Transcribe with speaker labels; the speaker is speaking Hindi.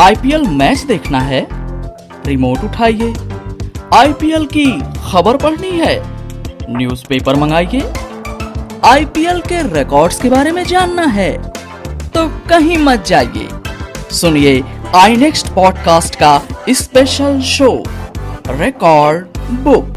Speaker 1: आईपीएल मैच देखना है, रिमोट उठाइए। आईपीएल की खबर पढ़नी है, न्यूज़पेपर मंगाइए। आईपीएल के रिकॉर्ड्स के बारे में जानना है तो कहीं मत जाइए। सुनिए आई नेक्स्ट पॉडकास्ट का स्पेशल शो रिकॉर्ड बुक